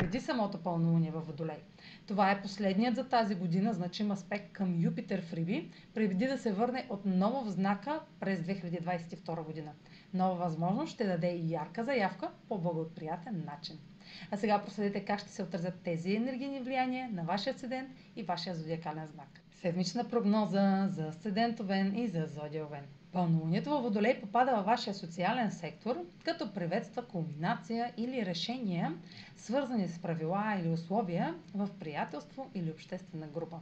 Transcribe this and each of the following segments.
преди самото пълнолуние във Водолей. Това е последният за тази година значим аспект към Юпитер в Риби, преди да се върне отново в знака през 2022 година. Нова възможност ще даде и ярка заявка по благоприятен начин. А сега проследете как ще се отразят тези енергийни влияния на вашия седент и вашия зодиакален знак. Седмична прогноза за асцендент Овен и за зодия Овен. Пълнолунието във Водолей попада във вашия социален сектор, като приветства кулминация или решения, свързани с правила или условия в приятелство или обществена група.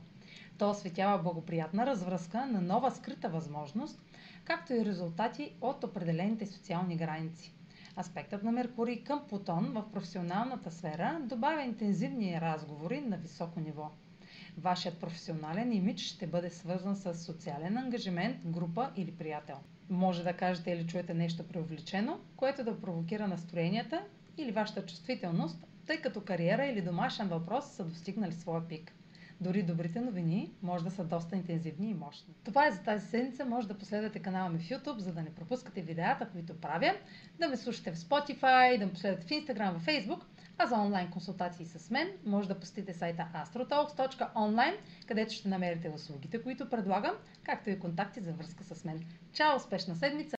То осветява благоприятна развръзка на нова скрита възможност, както и резултати от определените социални граници. Аспектът на Меркурий към Плутон в професионалната сфера добавя интензивни разговори на високо ниво. Вашият професионален имидж ще бъде свързан с социален ангажимент, група или приятел. Може да кажете или чуете нещо преувеличено, което да провокира настроенията или вашата чувствителност, тъй като кариера или домашен въпрос са достигнали своя пик. Дори добрите новини може да са доста интензивни и мощни. Това е за тази седмица. Може да последвате канала ми в YouTube, за да не пропускате видеята, които правя, да ме слушате в Spotify, да ме последвате в Instagram, в Facebook – а за онлайн консултации с мен може да посетите сайта astrotalks.online, където ще намерите услугите, които предлагам, както и контакти за връзка с мен. Чао! Успешна седмица!